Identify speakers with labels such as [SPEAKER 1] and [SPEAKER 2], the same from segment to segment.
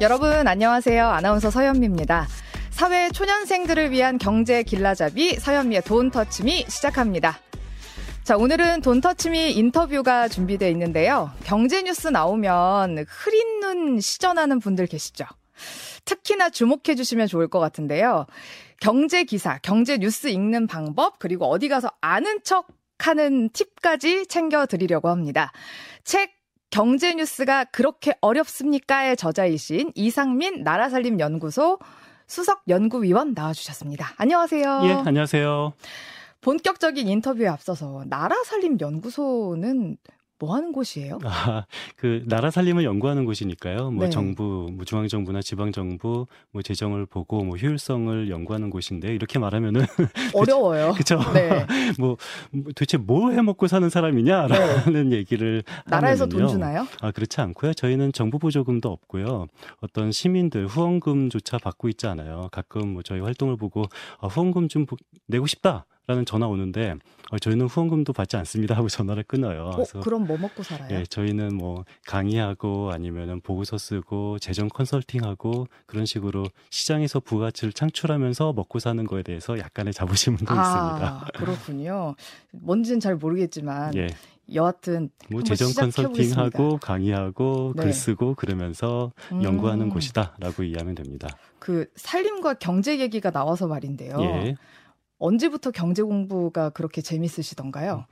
[SPEAKER 1] 여러분 안녕하세요. 아나운서 서현미입니다. 사회 초년생들을 위한 경제 길라잡이 서현미의 돈 터치미 시작합니다. 자, 오늘은 돈 터치미 인터뷰가 준비되어 있는데요. 경제 뉴스 나오면 흐린 눈 시전하는 분들 계시죠? 특히나 주목해 주시면 좋을 것 같은데요. 경제 기사, 경제 뉴스 읽는 방법, 그리고 어디 가서 아는 척 하는 팁까지 챙겨 드리려고 합니다. 책 경제 뉴스가 그렇게 어렵습니까의 저자이신 이상민 나라살림 연구소 수석 연구위원 나와주셨습니다. 안녕하세요.
[SPEAKER 2] 예, 안녕하세요.
[SPEAKER 1] 본격적인 인터뷰에 앞서서 나라살림 연구소는 뭐 하는 곳이에요?
[SPEAKER 2] 아, 그 나라 살림을 연구하는 곳이니까요. 뭐
[SPEAKER 1] 네.
[SPEAKER 2] 정부, 뭐 중앙 정부나 지방 정부, 뭐 재정을 보고 뭐 효율성을 연구하는 곳인데 이렇게 말하면은
[SPEAKER 1] 어려워요.
[SPEAKER 2] 그쵸?
[SPEAKER 1] 네.
[SPEAKER 2] 뭐뭐 도대체 뭐해 먹고 사는 사람이냐라는 얘기를
[SPEAKER 1] 나라에서 돈
[SPEAKER 2] 하면은요.
[SPEAKER 1] 주나요?
[SPEAKER 2] 아, 그렇지 않고요. 저희는 정부 보조금도 없고요. 어떤 시민들 후원금조차 받고 있지 않아요. 가끔 뭐 저희 활동을 보고 아, 후원금 좀 보- 내고 싶다 라는 전화 오는데 어, 저희는 후원금도 받지 않습니다 하고 전화를 끊어요.
[SPEAKER 1] 어, 그럼 뭐 먹고 살아요?
[SPEAKER 2] 예, 저희는 뭐 강의하고 아니면은 보고서 쓰고 재정 컨설팅하고 그런 식으로 시장에서 부가치를 창출하면서 먹고 사는 거에 대해서 약간의 자부심은 또 있습니다.
[SPEAKER 1] 아, 그렇군요. 뭔지는 잘 모르겠지만
[SPEAKER 2] 예,
[SPEAKER 1] 여하튼
[SPEAKER 2] 뭐 재정. 컨설팅하고 강의하고
[SPEAKER 1] 네.
[SPEAKER 2] 글 쓰고 그러면서
[SPEAKER 1] 음,
[SPEAKER 2] 연구하는 곳이다라고 이해하면 됩니다.
[SPEAKER 1] 그 살림과 경제 얘기가 나와서 말인데요.
[SPEAKER 2] 예.
[SPEAKER 1] 언제부터 경제 공부가 그렇게 재밌으시던가요?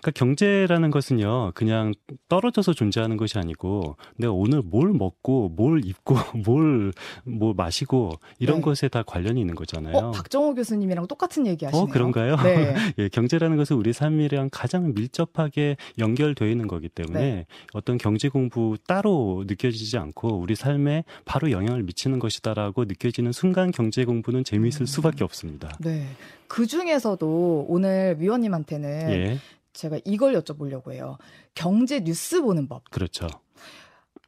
[SPEAKER 2] 그러니까 경제라는 것은요, 그냥 떨어져서 존재하는 것이 아니고, 내가 오늘 뭘 먹고, 뭘 입고, 뭘, 뭐 마시고, 이런
[SPEAKER 1] 네.
[SPEAKER 2] 것에 다 관련이 있는 거잖아요.
[SPEAKER 1] 어, 박정호 교수님이랑 똑같은 얘기 하시네요.
[SPEAKER 2] 어, 그런가요?
[SPEAKER 1] 네.
[SPEAKER 2] 예, 경제라는 것은 우리 삶이랑 가장 밀접하게 연결되어 있는 거기 때문에
[SPEAKER 1] 네.
[SPEAKER 2] 어떤 경제 공부 따로 느껴지지 않고 우리 삶에 바로 영향을 미치는 것이다라고 느껴지는 순간 경제 공부는 재미있을
[SPEAKER 1] 음.
[SPEAKER 2] 수밖에 없습니다.
[SPEAKER 1] 네. 그 중에서도 오늘 위원님한테는
[SPEAKER 2] 예,
[SPEAKER 1] 제가 이걸 여쭤보려고 해요. 경제 뉴스 보는 법.
[SPEAKER 2] 그렇죠.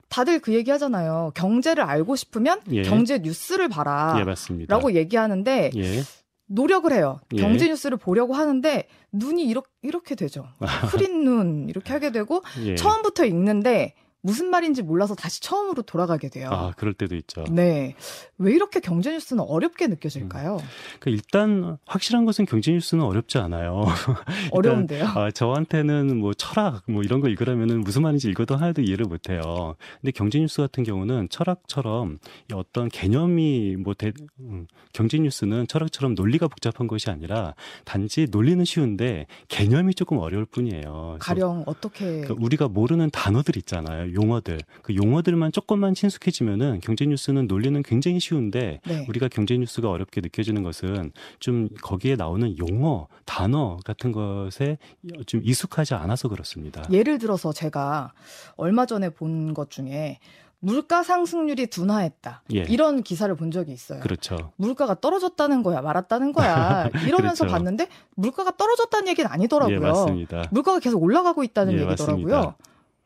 [SPEAKER 1] 다들 그 얘기 하잖아요. 경제를 알고 싶으면
[SPEAKER 2] 예.
[SPEAKER 1] 경제 뉴스를 봐라.
[SPEAKER 2] 예, 맞습니다.
[SPEAKER 1] 라고 얘기하는데
[SPEAKER 2] 예,
[SPEAKER 1] 노력을 해요.
[SPEAKER 2] 예.
[SPEAKER 1] 경제 뉴스를 보려고 하는데 눈이 이렇게, 이렇게 되죠. 흐린 눈 이렇게 하게 되고
[SPEAKER 2] 예.
[SPEAKER 1] 처음부터 읽는데 무슨 말인지 몰라서 다시 처음으로 돌아가게 돼요.
[SPEAKER 2] 아, 그럴 때도 있죠.
[SPEAKER 1] 네. 왜 이렇게 경제 뉴스는 어렵게 느껴질까요?
[SPEAKER 2] 그러니까 일단 확실한 것은 경제 뉴스는 어렵지 않아요.
[SPEAKER 1] 어려운데요.
[SPEAKER 2] 아, 저한테는 뭐 철학 뭐 이런 거 읽으라면은 무슨 말인지 읽어도 하나도 이해를 못 해요. 근데 경제 뉴스 같은 경우는 철학처럼 이 어떤 개념이 뭐 대, 음, 경제 뉴스는 철학처럼 논리가 복잡한 것이 아니라 단지 논리는 쉬운데 개념이 조금 어려울 뿐이에요.
[SPEAKER 1] 가령 어떻게
[SPEAKER 2] 그 우리가 모르는 단어들 있잖아요. 용어들. 그 용어들만 조금만 친숙해지면은 경제 뉴스는 논리는 굉장히 쉬운데
[SPEAKER 1] 네.
[SPEAKER 2] 우리가 경제 뉴스가 어렵게 느껴지는 것은 좀 거기에 나오는 용어, 단어 같은 것에 좀 익숙하지 않아서 그렇습니다.
[SPEAKER 1] 예를 들어서 제가 얼마 전에 본 것 중에 물가 상승률이 둔화했다.
[SPEAKER 2] 예.
[SPEAKER 1] 이런 기사를 본 적이 있어요.
[SPEAKER 2] 그렇죠.
[SPEAKER 1] 물가가 떨어졌다는 거야, 말았다는 거야. 이러면서
[SPEAKER 2] 그렇죠.
[SPEAKER 1] 봤는데 물가가 떨어졌다는 얘기는 아니더라고요.
[SPEAKER 2] 예, 맞습니다.
[SPEAKER 1] 물가가 계속 올라가고 있다는
[SPEAKER 2] 예,
[SPEAKER 1] 얘기더라고요.
[SPEAKER 2] 맞습니다.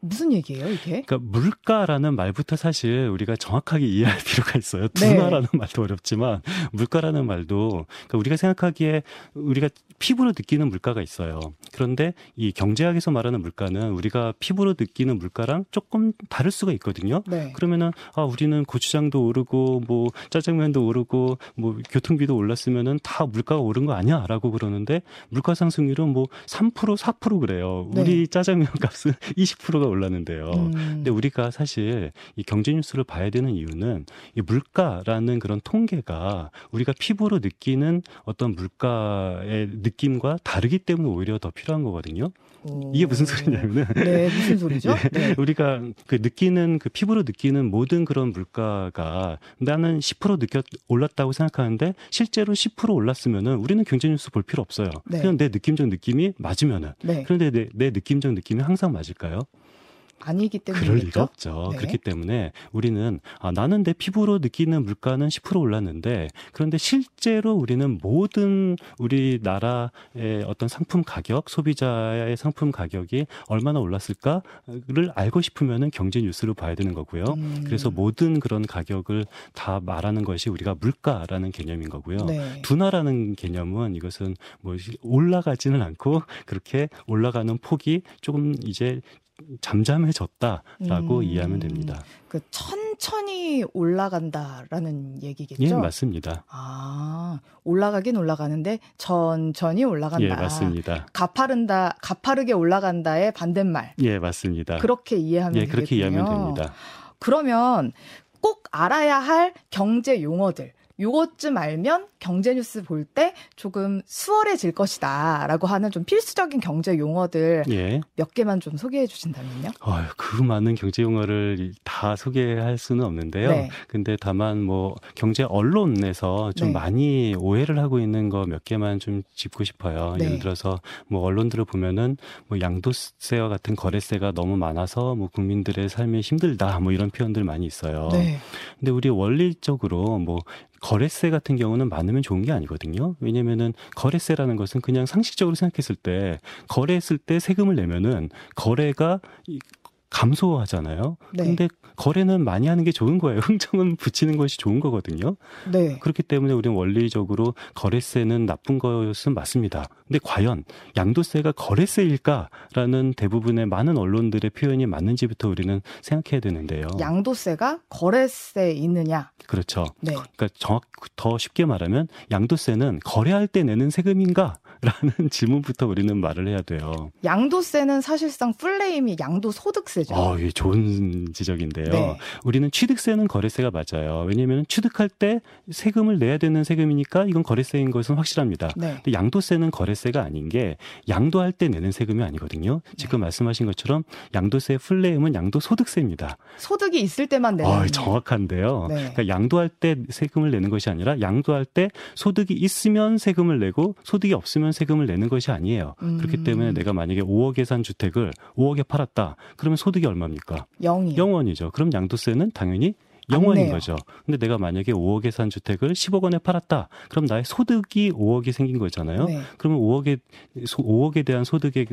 [SPEAKER 1] 무슨 얘기예요, 이게?
[SPEAKER 2] 그러니까 물가라는 말부터 사실 우리가 정확하게 이해할 필요가 있어요.
[SPEAKER 1] 네.
[SPEAKER 2] 둔화라는 말도 어렵지만 물가라는 말도 그러니까 우리가 생각하기에 우리가 피부로 느끼는 물가가 있어요. 그런데 이 경제학에서 말하는 물가는 우리가 피부로 느끼는 물가랑 조금 다를 수가 있거든요.
[SPEAKER 1] 네.
[SPEAKER 2] 그러면은 아 우리는 고추장도 오르고 뭐 짜장면도 오르고 뭐 교통비도 올랐으면은 다 물가가 오른 거 아니야라고 그러는데 물가 상승률은 뭐 3% 4% 그래요.
[SPEAKER 1] 네.
[SPEAKER 2] 우리 짜장면 값은 20%가 올랐는데요.
[SPEAKER 1] 음,
[SPEAKER 2] 근데 우리가 사실 이 경제 뉴스를 봐야 되는 이유는 이 물가라는 그런 통계가 우리가 피부로 느끼는 어떤 물가의 느낌과 다르기 때문에 오히려 더 필요한 거거든요.
[SPEAKER 1] 오.
[SPEAKER 2] 이게 무슨 소리냐면은
[SPEAKER 1] 네, 무슨 소리죠? 네.
[SPEAKER 2] 우리가 그 느끼는 그 피부로 느끼는 모든 그런 물가가 나는 10% 느꼈 올랐다고 생각하는데 실제로 10% 올랐으면은 우리는 경제 뉴스 볼 필요 없어요.
[SPEAKER 1] 네.
[SPEAKER 2] 그냥 내 느낌적 느낌이 맞으면은
[SPEAKER 1] 네.
[SPEAKER 2] 그런데 내, 내 느낌적 느낌이 항상 맞을까요?
[SPEAKER 1] 아니기
[SPEAKER 2] 그럴
[SPEAKER 1] 때문이겠죠.
[SPEAKER 2] 리가 없죠.
[SPEAKER 1] 네.
[SPEAKER 2] 그렇기 때문에 우리는 아, 나는 내 피부로 느끼는 물가는 10% 올랐는데 그런데 실제로 우리는 모든 우리나라의 어떤 상품 가격, 소비자의 상품 가격이 얼마나 올랐을까를 알고 싶으면은 경제 뉴스를 봐야 되는 거고요.
[SPEAKER 1] 음.
[SPEAKER 2] 그래서 모든 그런 가격을 다 말하는 것이 우리가 물가라는 개념인 거고요.
[SPEAKER 1] 네.
[SPEAKER 2] 둔화라는 개념은 이것은 뭐 올라가지는 않고 그렇게 올라가는 폭이 조금 이제 잠잠해졌다라고
[SPEAKER 1] 음.
[SPEAKER 2] 이해하면 됩니다.
[SPEAKER 1] 그 천천히 올라간다라는 얘기겠죠?
[SPEAKER 2] 예, 맞습니다.
[SPEAKER 1] 아, 올라가긴 올라가는데 천천히 올라간다.
[SPEAKER 2] 예, 맞습니다.
[SPEAKER 1] 가파른다, 가파르게 올라간다의 반대말.
[SPEAKER 2] 예, 맞습니다.
[SPEAKER 1] 그렇게 이해하면
[SPEAKER 2] 예, 그렇게
[SPEAKER 1] 되겠군요.
[SPEAKER 2] 이해하면 됩니다.
[SPEAKER 1] 그러면 꼭 알아야 할 경제 용어들. 요것쯤 알면 경제 뉴스 볼 때 조금 수월해질 것이다. 라고 하는 좀 필수적인 경제 용어들
[SPEAKER 2] 예.
[SPEAKER 1] 몇 개만 좀 소개해 주신다면요?
[SPEAKER 2] 아유, 그 많은 경제 용어를 다 소개할 수는 없는데요.
[SPEAKER 1] 네.
[SPEAKER 2] 근데 다만 뭐 경제 언론에서 좀
[SPEAKER 1] 네.
[SPEAKER 2] 많이 오해를 하고 있는 거 몇 개만 좀 짚고 싶어요.
[SPEAKER 1] 네.
[SPEAKER 2] 예를 들어서 뭐 언론들을 보면은 뭐 양도세와 같은 거래세가 너무 많아서 뭐 국민들의 삶이 힘들다 뭐 이런 표현들 많이 있어요.
[SPEAKER 1] 네.
[SPEAKER 2] 근데 우리 원리적으로 뭐 거래세 같은 경우는 많으면 좋은 게 아니거든요. 왜냐면은 거래세라는 것은 그냥 상식적으로 생각했을 때 거래했을 때 세금을 내면은 거래가 이- 감소하잖아요.
[SPEAKER 1] 네.
[SPEAKER 2] 근데 거래는 많이 하는 게 좋은 거예요. 흥정은 붙이는 것이 좋은 거거든요.
[SPEAKER 1] 네.
[SPEAKER 2] 그렇기 때문에 우리는 원리적으로 거래세는 나쁜 것은 맞습니다. 근데 과연 양도세가 거래세일까라는 대부분의 많은 언론들의 표현이 맞는지부터 우리는 생각해야 되는데요.
[SPEAKER 1] 양도세가 거래세 있느냐?
[SPEAKER 2] 그렇죠.
[SPEAKER 1] 네.
[SPEAKER 2] 그러니까 정확 더 쉽게 말하면 양도세는 거래할 때 내는 세금인가? 라는 질문부터 우리는 말을 해야 돼요.
[SPEAKER 1] 양도세는 사실상 풀네임이 양도 소득세죠.
[SPEAKER 2] 어, 이 좋은 지적인데요.
[SPEAKER 1] 네.
[SPEAKER 2] 우리는 취득세는 거래세가 맞아요. 왜냐하면 취득할 때 세금을 내야 되는 세금이니까 이건 거래세인 것은 확실합니다.
[SPEAKER 1] 네.
[SPEAKER 2] 근데 양도세는 거래세가 아닌 게 양도할 때 내는 세금이 아니거든요. 지금 말씀하신 것처럼 양도세의 풀네임은 양도 소득세입니다.
[SPEAKER 1] 소득이 있을 때만 내는.
[SPEAKER 2] 어, 정확한데요.
[SPEAKER 1] 네.
[SPEAKER 2] 그러니까 양도할 때 세금을 내는 것이 아니라 양도할 때 소득이 있으면 세금을 내고 소득이 없으면 세금을 내는 것이 아니에요.
[SPEAKER 1] 음.
[SPEAKER 2] 그렇기 때문에 내가 만약에 5억에 산 주택을 5억에 팔았다. 그러면 소득이 얼마입니까?
[SPEAKER 1] 영이요.
[SPEAKER 2] 0원이죠. 그럼 양도세는 당연히
[SPEAKER 1] 안
[SPEAKER 2] 0원인
[SPEAKER 1] 내요.
[SPEAKER 2] 거죠. 근데 내가 만약에 5억에 산 주택을 10억 원에 팔았다. 그럼 나의 소득이 5억이 생긴 거잖아요.
[SPEAKER 1] 네.
[SPEAKER 2] 그러면 5억에 5억에 대한 소득에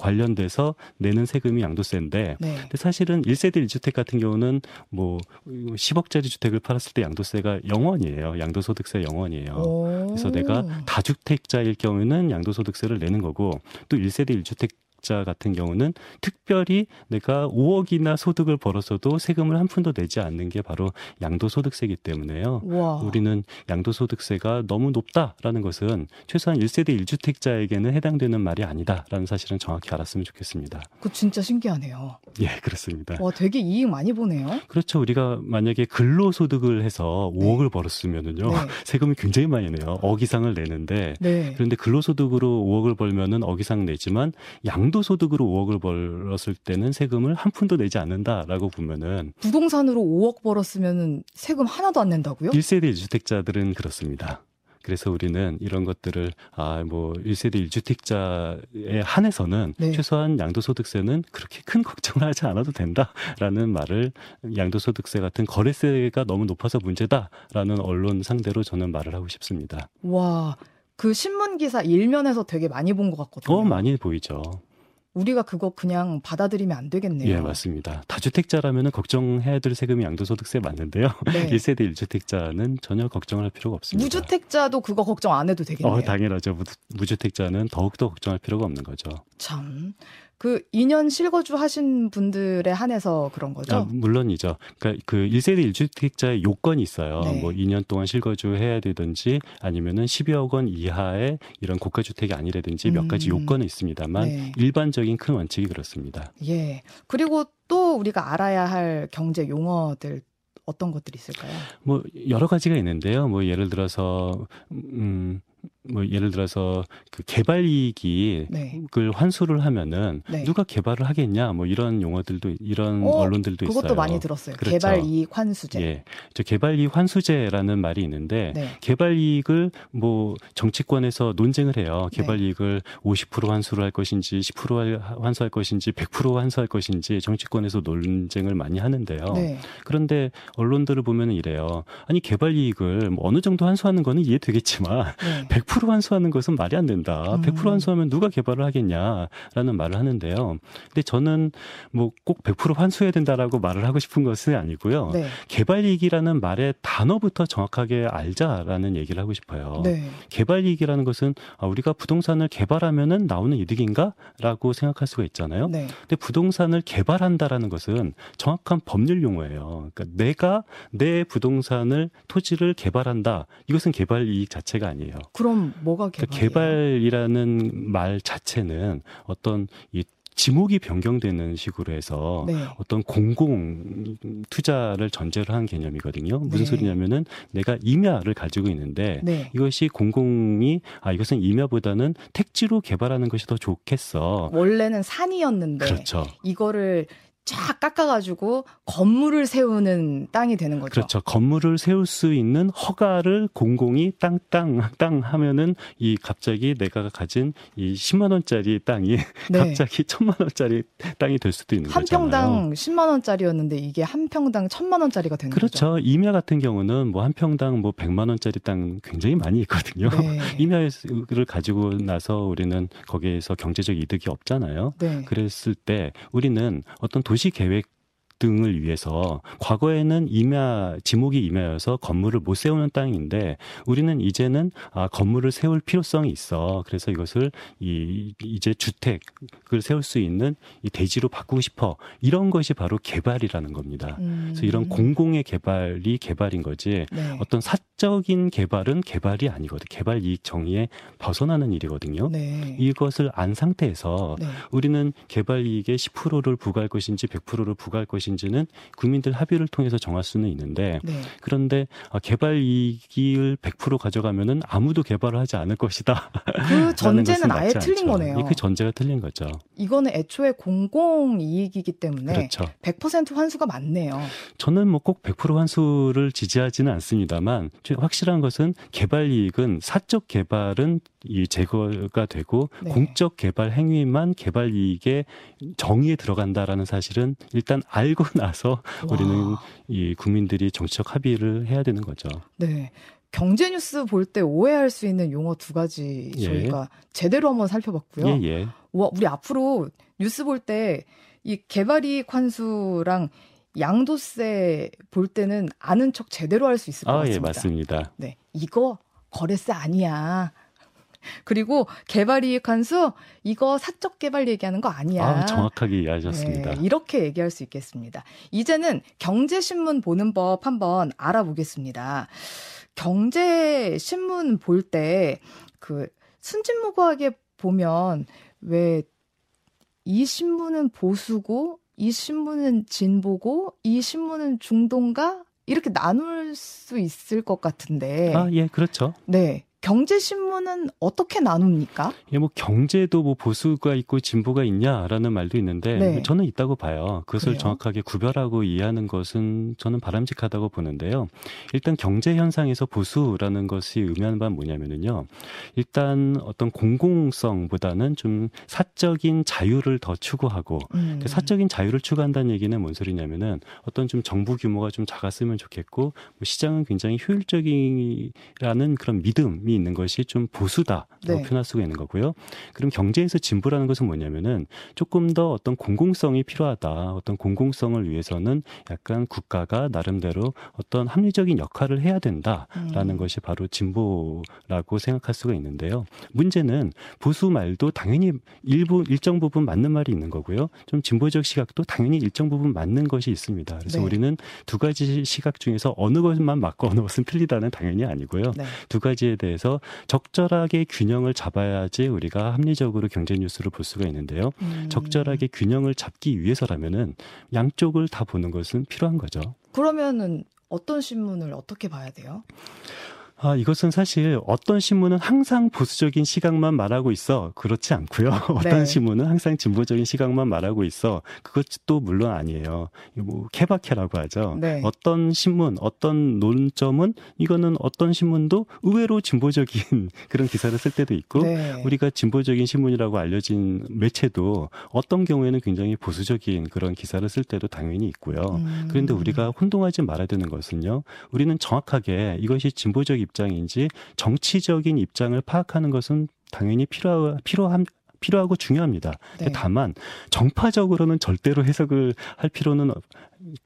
[SPEAKER 2] 관련돼서 내는 세금이 양도세인데
[SPEAKER 1] 네.
[SPEAKER 2] 근데 사실은 1세대 1주택 같은 경우는 뭐 10억짜리 주택을 팔았을 때 양도세가 0원이에요. 양도소득세 0원이에요.
[SPEAKER 1] 오.
[SPEAKER 2] 그래서 내가 다주택자일 경우에는 양도소득세를 내는 거고 또 1세대 1주택 자 같은 경우는 특별히 내가 5억이나 소득을 벌었어도 세금을 한 푼도 내지 않는 게 바로 양도소득세이기 때문에요.
[SPEAKER 1] 와.
[SPEAKER 2] 우리는 양도소득세가 너무 높다라는 것은 최소한 1세대 1주택자에게는 해당되는 말이 아니다라는 사실은 정확히 알았으면 좋겠습니다.
[SPEAKER 1] 그 진짜 신기하네요.
[SPEAKER 2] 예, 그렇습니다.
[SPEAKER 1] 와, 되게 이익 많이 보네요.
[SPEAKER 2] 그렇죠. 우리가 만약에 근로소득을 해서
[SPEAKER 1] 네.
[SPEAKER 2] 5억을 벌었으면은요.
[SPEAKER 1] 네.
[SPEAKER 2] 세금이 굉장히 많이 내요. 억 이상을 내는데
[SPEAKER 1] 네.
[SPEAKER 2] 그런데 근로소득으로 5억을 벌면은 억 이상 내지만 양 도소득으로 5억을 벌었을 때는 세금을 한 푼도 내지 않는다라고 보면은
[SPEAKER 1] 부동산으로 5억 벌었으면 세금 하나도 안 낸다고요?
[SPEAKER 2] 1세대 1주택자들은 그렇습니다. 그래서 우리는 이런 것들을 아 뭐 1세대 1주택자에 한해서는
[SPEAKER 1] 네.
[SPEAKER 2] 최소한 양도소득세는 그렇게 큰 걱정을 하지 않아도 된다라는 말을 양도소득세 같은 거래세가 너무 높아서 문제다라는 언론 상대로 저는 말을 하고 싶습니다.
[SPEAKER 1] 와. 그 신문 기사 일면에서 되게 많이 본 것 같거든요.
[SPEAKER 2] 어 많이 보이죠.
[SPEAKER 1] 우리가 그거 그냥 받아들이면 안 되겠네요.
[SPEAKER 2] 예, 맞습니다. 다주택자라면 걱정해야 될 세금이 양도소득세 맞는데요.
[SPEAKER 1] 네.
[SPEAKER 2] 1세대 1주택자는 전혀 걱정할 필요가 없습니다.
[SPEAKER 1] 무주택자도 그거 걱정 안 해도 되겠네요.
[SPEAKER 2] 어, 당연하죠. 무- 무주택자는 더욱더 걱정할 필요가 없는 거죠.
[SPEAKER 1] 참. 그 2년 실거주 하신 분들에 한해서 그런 거죠?
[SPEAKER 2] 아, 물론이죠. 그러니까 그 1세대 1주택자의 요건이 있어요.
[SPEAKER 1] 네.
[SPEAKER 2] 뭐 2년 동안 실거주 해야 되든지 아니면은 12억 원 이하의 이런 고가 주택이 아니라든지 몇 가지
[SPEAKER 1] 음.
[SPEAKER 2] 요건은 있습니다만
[SPEAKER 1] 네.
[SPEAKER 2] 일반적인 큰 원칙이 그렇습니다.
[SPEAKER 1] 예. 그리고 또 우리가 알아야 할 경제 용어들 어떤 것들이 있을까요?
[SPEAKER 2] 뭐 여러 가지가 있는데요. 뭐 예를 들어서 음. 뭐 예를 들어서 그 개발 이익이
[SPEAKER 1] 네.
[SPEAKER 2] 을 환수를 하면은
[SPEAKER 1] 네.
[SPEAKER 2] 누가 개발을 하겠냐 뭐 이런 용어들도 이런
[SPEAKER 1] 어,
[SPEAKER 2] 언론들도
[SPEAKER 1] 그것도
[SPEAKER 2] 있어요.
[SPEAKER 1] 많이 들었어요.
[SPEAKER 2] 그렇죠.
[SPEAKER 1] 개발 이익 환수제.
[SPEAKER 2] 예, 저 개발 이익 환수제라는 말이 있는데
[SPEAKER 1] 네.
[SPEAKER 2] 개발 이익을 뭐 정치권에서 논쟁을 해요. 개발
[SPEAKER 1] 네.
[SPEAKER 2] 이익을 50% 환수를 할 것인지 10% 환수할 것인지 100% 환수할 것인지 정치권에서 논쟁을 많이 하는데요.
[SPEAKER 1] 네.
[SPEAKER 2] 그런데 언론들을 보면은 이래요. 아니 개발 이익을 뭐 어느 정도 환수하는 거는 이해되겠지만
[SPEAKER 1] 네.
[SPEAKER 2] 100% 환수하는 것은 말이 안 된다. 음. 100% 환수하면 누가 개발을 하겠냐라는 말을 하는데요. 근데 저는 뭐 꼭 100% 환수해야 된다라고 말을 하고 싶은 것은 아니고요. 네. 개발 이익이라는 말의 단어부터 정확하게 알자라는 얘기를 하고 싶어요. 네. 개발 이익이라는 것은 아, 우리가 부동산을 개발하면은 나오는 이득인가라고 생각할 수가 있잖아요. 네. 근데 부동산을 개발한다라는 것은 정확한 법률 용어예요. 그러니까 내가 내 부동산을 토지를 개발한다. 이것은 개발 이익 자체가 아니에요.
[SPEAKER 1] 그럼 뭐가 개발이에요? 그러니까
[SPEAKER 2] 개발이라는 말 자체는 어떤 이 지목이 변경되는 식으로 해서 네. 어떤 공공 투자를 전제로 한 개념이거든요. 무슨 네. 소리냐면은 내가 임야를 가지고 있는데 네. 이것이 공공이 아 이것은 임야보다는 택지로 개발하는 것이 더 좋겠어.
[SPEAKER 1] 원래는 산이었는데
[SPEAKER 2] 그렇죠.
[SPEAKER 1] 이거를 쫙 깎아가지고 건물을 세우는 땅이 되는 거죠.
[SPEAKER 2] 그렇죠. 건물을 세울 수 있는 허가를 공공이 땅, 땅, 땅 하면은 이 갑자기 내가 가진 이 10만 원짜리 땅이 네. 갑자기 1000만 원짜리 땅이 될 수도 있는
[SPEAKER 1] 한
[SPEAKER 2] 거잖아요.
[SPEAKER 1] 한 평당 10만 원짜리였는데 이게 한 평당 1000만 원짜리가 되는
[SPEAKER 2] 그렇죠.
[SPEAKER 1] 거죠.
[SPEAKER 2] 임야 같은 경우는 뭐 한 평당 뭐 100만 원짜리 땅 굉장히 많이 있거든요. 네. 임야를 가지고 나서 우리는 거기에서 경제적 이득이 없잖아요. 네. 그랬을 때 우리는 어떤 도시 계획 등을 위해서 과거에는 임야 지목이 임야여서 건물을 못 세우는 땅인데 우리는 이제는 아 건물을 세울 필요성이 있어. 그래서 이것을 이 이제 주택을 세울 수 있는 이 대지로 바꾸고 싶어. 이런 것이 바로 개발이라는 겁니다. 음. 그래서 이런 공공의 개발이 개발인 거지. 네. 어떤 사적인 개발은 개발이 아니거든. 개발 이익 정의에 벗어나는 일이거든요. 네. 이것을 안 상태에서 네. 우리는 개발 이익의 10%를 부과할 것인지 100%를 부과할 것인지 것인지는 국민들 합의를 통해서 정할 수는 있는데 네. 그런데 아, 개발 이익을 100% 가져가면은 아무도 개발을 하지 않을 것이다.
[SPEAKER 1] 그 전제는 아예 틀린 않죠. 거네요.
[SPEAKER 2] 그 전제가 틀린 거죠.
[SPEAKER 1] 이거는 애초에 공공 이익이기 때문에 그렇죠. 100% 환수가 맞네요.
[SPEAKER 2] 저는 뭐 꼭 100% 환수를 지지하지는 않습니다만 확실한 것은 개발 이익은 사적 개발은 이 제거가 되고 네. 공적 개발 행위만 개발 이익의 정의에 들어간다라는 사실은 일단 알고 하고 나서 우리는 이 국민들이 정치적 합의를 해야 되는 거죠.
[SPEAKER 1] 네. 경제 뉴스 볼 때 오해할 수 있는 용어 두 가지 예. 저희가 예. 제대로 한번 살펴봤고요. 예, 예. 와, 우리 앞으로 뉴스 볼 때 이 개발이익 환수랑 양도세 볼 때는 아는 척 제대로 할 수 있을 것 아, 같습니다. 예,
[SPEAKER 2] 맞습니다.
[SPEAKER 1] 네. 이거 거래세 아니야. 그리고 개발 이익 환수 이거 사적 개발 얘기하는 거 아니야.
[SPEAKER 2] 아, 정확하게 이해하셨습니다.
[SPEAKER 1] 네, 이렇게 얘기할 수 있겠습니다. 이제는 경제신문 보는 법 한번 알아보겠습니다. 경제신문 볼 때 그 순진무구하게 보면 왜 이 신문은 보수고 이 신문은 진보고 이 신문은 중동가 이렇게 나눌 수 있을 것 같은데.
[SPEAKER 2] 아, 예, 그렇죠.
[SPEAKER 1] 네. 경제신문은 어떻게 나눕니까?
[SPEAKER 2] 예, 뭐 경제도 뭐 보수가 있고 진보가 있냐라는 말도 있는데 네. 저는 있다고 봐요. 그것을 그래요? 정확하게 구별하고 이해하는 것은 저는 바람직하다고 보는데요. 일단 경제 현상에서 보수라는 것이 의미하는 바는 뭐냐면은요. 일단 어떤 공공성보다는 좀 사적인 자유를 더 추구하고 음. 그 사적인 자유를 추구한다는 얘기는 뭔 소리냐면은 어떤 좀 정부 규모가 좀 작았으면 좋겠고 뭐 시장은 굉장히 효율적이라는 그런 믿음 이 있는 것이 좀 보수다라고 네. 표현할 수가 있는 거고요. 그럼 경제에서 진보라는 것은 뭐냐면은 조금 더 어떤 공공성이 필요하다. 어떤 공공성을 위해서는 약간 국가가 나름대로 어떤 합리적인 역할을 해야 된다라는 음. 것이 바로 진보라고 생각할 수가 있는데요. 문제는 보수 말도 당연히 일부 일정 부분 맞는 말이 있는 거고요. 좀 진보적 시각도 당연히 일정 부분 맞는 것이 있습니다. 그래서 네. 우리는 두 가지 시각 중에서 어느 것만 맞고 어느 것은 틀리다는 당연히 아니고요. 네. 두 가지에 대해 대해서 적절하게 균형을 잡아야지 우리가 합리적으로 경제 뉴스를 볼 수가 있는데요. 음. 적절하게 균형을 잡기 위해서라면은 양쪽을 다 보는 것은 필요한 거죠.
[SPEAKER 1] 그러면은 어떤 신문을 어떻게 봐야 돼요?
[SPEAKER 2] 아, 이것은 사실 어떤 신문은 항상 보수적인 시각만 말하고 있어. 그렇지 않고요. 어떤 네. 신문은 항상 진보적인 시각만 말하고 있어. 그것도 물론 아니에요. 뭐 케바케라고 하죠. 네. 어떤 신문, 어떤 논점은 이거는 어떤 신문도 의외로 진보적인 그런 기사를 쓸 때도 있고 네. 우리가 진보적인 신문이라고 알려진 매체도 어떤 경우에는 굉장히 보수적인 그런 기사를 쓸 때도 당연히 있고요. 음. 그런데 우리가 혼동하지 말아야 되는 것은요. 우리는 정확하게 이것이 진보적 인 입장인지 정치적인 입장을 파악하는 것은 당연히 필요 필요함 필요하고 중요합니다. 네. 다만 정파적으로는 절대로 해석을 할 필요는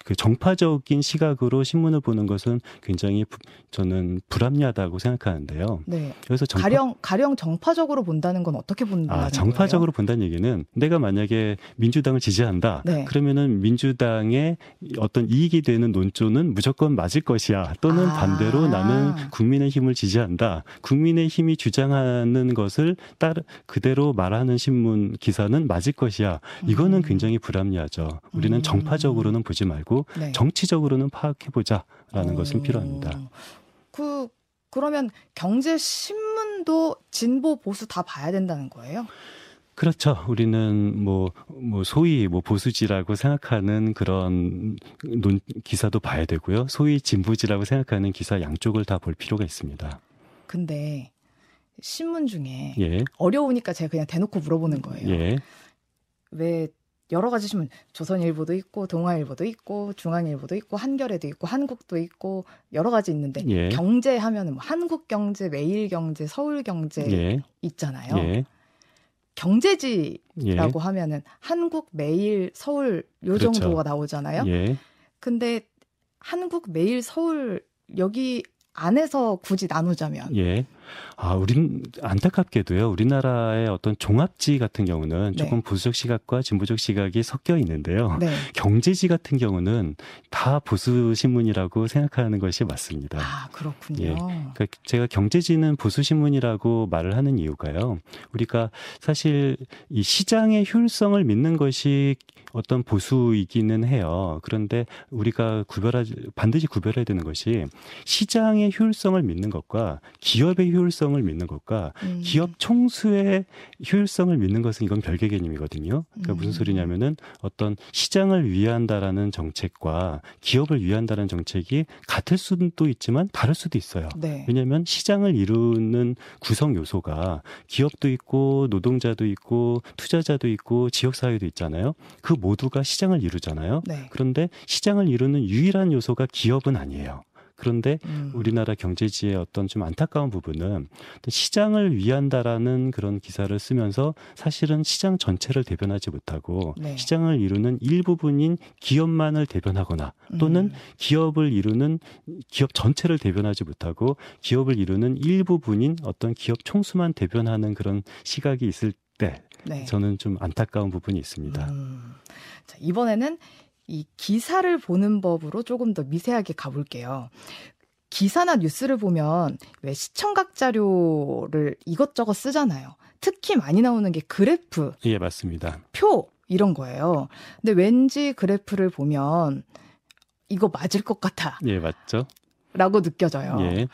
[SPEAKER 2] 그 정파적인 시각으로 신문을 보는 것은 굉장히 부, 저는 불합리하다고 생각하는데요.
[SPEAKER 1] 네. 그래서 정파, 가령 가령 정파적으로 본다는 건 어떻게 본다는 아,
[SPEAKER 2] 정파적으로 거예요? 본다는 얘기는 내가 만약에 민주당을 지지한다. 네. 그러면은 민주당의 어떤 이익이 되는 논조는 무조건 맞을 것이야. 또는 아. 반대로 나는 국민의 힘을 지지한다. 국민의 힘이 주장하는 것을 따르 그대로 말하는 신문 기사는 맞을 것이야. 이거는 음. 굉장히 불합리하죠. 우리는 음. 정파적으로는 보지 보지 말고 네. 정치적으로는 파악해 보자라는 것은 필요합니다.
[SPEAKER 1] 그 그러면 경제 신문도 진보 보수 다 봐야 된다는 거예요?
[SPEAKER 2] 그렇죠. 우리는 뭐, 뭐, 소위 뭐 보수지라고 생각하는 그런 논, 기사도 봐야 되고요. 소위 진보지라고 생각하는 기사 양쪽을 다 볼 필요가 있습니다.
[SPEAKER 1] 근데 신문 중에 예. 어려우니까 제가 그냥 대놓고 물어보는 거예요. 예. 왜 여러 가지 신문 조선일보도 있고 동아일보도 있고 중앙일보도 있고 한겨레도 있고 한국도 있고 여러 가지 있는데 예. 경제 하면은 뭐 한국경제, 매일경제, 서울경제 예. 있잖아요. 예. 경제지라고 예. 하면은 한국, 매일, 서울 요 그렇죠. 정도가 나오잖아요. 예. 근데 한국, 매일, 서울 여기 안에서 굳이 나누자면
[SPEAKER 2] 예. 아, 우린 안타깝게도요. 우리나라의 어떤 종합지 같은 경우는 네. 조금 보수적 시각과 진보적 시각이 섞여 있는데요. 네. 경제지 같은 경우는 다 보수 신문이라고 생각하는 것이 맞습니다.
[SPEAKER 1] 아, 그렇군요. 예. 그러니까
[SPEAKER 2] 제가 경제지는 보수 신문이라고 말을 하는 이유가요. 우리가 사실 이 시장의 효율성을 믿는 것이 어떤 보수이기는 해요. 그런데 우리가 구별하지 반드시 구별해야 되는 것이 시장의 효율성을 믿는 것과 기업의 효율성을 믿는 것과 음. 기업 총수의 효율성을 믿는 것은 이건 별개 개념이거든요. 그러니까 음. 무슨 소리냐면은 어떤 시장을 위한다라는 정책과 기업을 위한다는 정책이 같을 수도 있지만 다를 수도 있어요. 네. 왜냐하면 시장을 이루는 구성 요소가 기업도 있고 노동자도 있고 투자자도 있고 지역 사회도 있잖아요. 그 모두가 시장을 이루잖아요. 네. 그런데 시장을 이루는 유일한 요소가 기업은 아니에요. 그런데 음. 우리나라 경제지의 어떤 좀 안타까운 부분은 시장을 위한다라는 그런 기사를 쓰면서 사실은 시장 전체를 대변하지 못하고 네. 시장을 이루는 일부분인 기업만을 대변하거나 또는 음. 기업을 이루는 기업 전체를 대변하지 못하고 기업을 이루는 일부분인 어떤 기업 총수만 대변하는 그런 시각이 있을 때 네. 저는 좀 안타까운 부분이 있습니다. 음.
[SPEAKER 1] 자, 이번에는 이 기사를 보는 법으로 조금 더 미세하게 가볼게요. 기사나 뉴스를 보면 왜 시청각 자료를 이것저것 쓰잖아요. 특히 많이 나오는 게 그래프.
[SPEAKER 2] 예, 맞습니다.
[SPEAKER 1] 표 이런 거예요. 근데 왠지 그래프를 보면 이거 맞을 것 같아.
[SPEAKER 2] 예, 맞죠.
[SPEAKER 1] 라고 느껴져요. 예.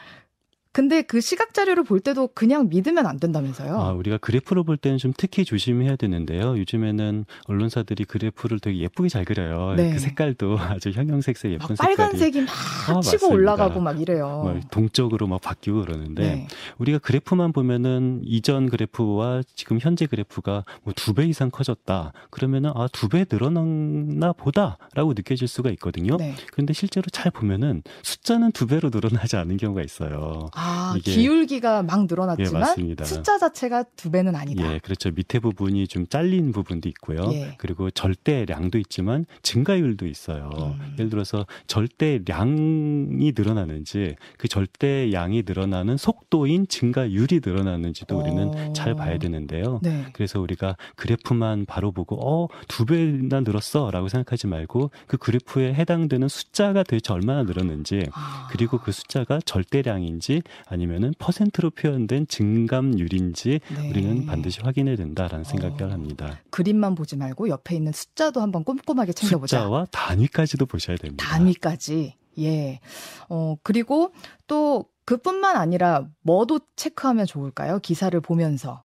[SPEAKER 1] 근데 그 시각 자료를 볼 때도 그냥 믿으면 안 된다면서요?
[SPEAKER 2] 아, 우리가 그래프로 볼 때는 좀 특히 조심해야 되는데요. 요즘에는 언론사들이 그래프를 되게 예쁘게 잘 그려요. 네. 그 색깔도 아주 형형색색 예쁜 색깔이.
[SPEAKER 1] 빨간색이 막 아, 치고 맞습니다. 올라가고 막 이래요.
[SPEAKER 2] 막 동적으로 막 바뀌고 그러는데 네. 우리가 그래프만 보면은 이전 그래프와 지금 현재 그래프가 뭐 두 배 이상 커졌다. 그러면은 아, 두 배 늘어났나 보다라고 느껴질 수가 있거든요. 네. 그런데 실제로 잘 보면은 숫자는 두 배로 늘어나지 않은 경우가 있어요.
[SPEAKER 1] 아, 기울기가 막 늘어났지만 예, 숫자 자체가 두 배는 아니다.
[SPEAKER 2] 예, 그렇죠. 밑에 부분이 좀 잘린 부분도 있고요. 예. 그리고 절대량도 있지만 증가율도 있어요. 음. 예를 들어서 절대량이 늘어나는지 그 절대량이 늘어나는 속도인 증가율이 늘어나는지도 우리는 어. 잘 봐야 되는데요. 네. 그래서 우리가 그래프만 바로 보고 어, 두 배나 늘었어라고 생각하지 말고 그 그래프에 해당되는 숫자가 도대체 얼마나 늘었는지 아. 그리고 그 숫자가 절대량인지 아니면은 퍼센트로 표현된 증감률인지 네. 우리는 반드시 확인해야 된다라는 생각을 어, 합니다.
[SPEAKER 1] 그림만 보지 말고 옆에 있는 숫자도 한번 꼼꼼하게 챙겨보자.
[SPEAKER 2] 숫자와 단위까지도 보셔야 됩니다.
[SPEAKER 1] 단위까지. 예. 어, 그리고 또 그뿐만 아니라 뭐도 체크하면 좋을까요? 기사를 보면서.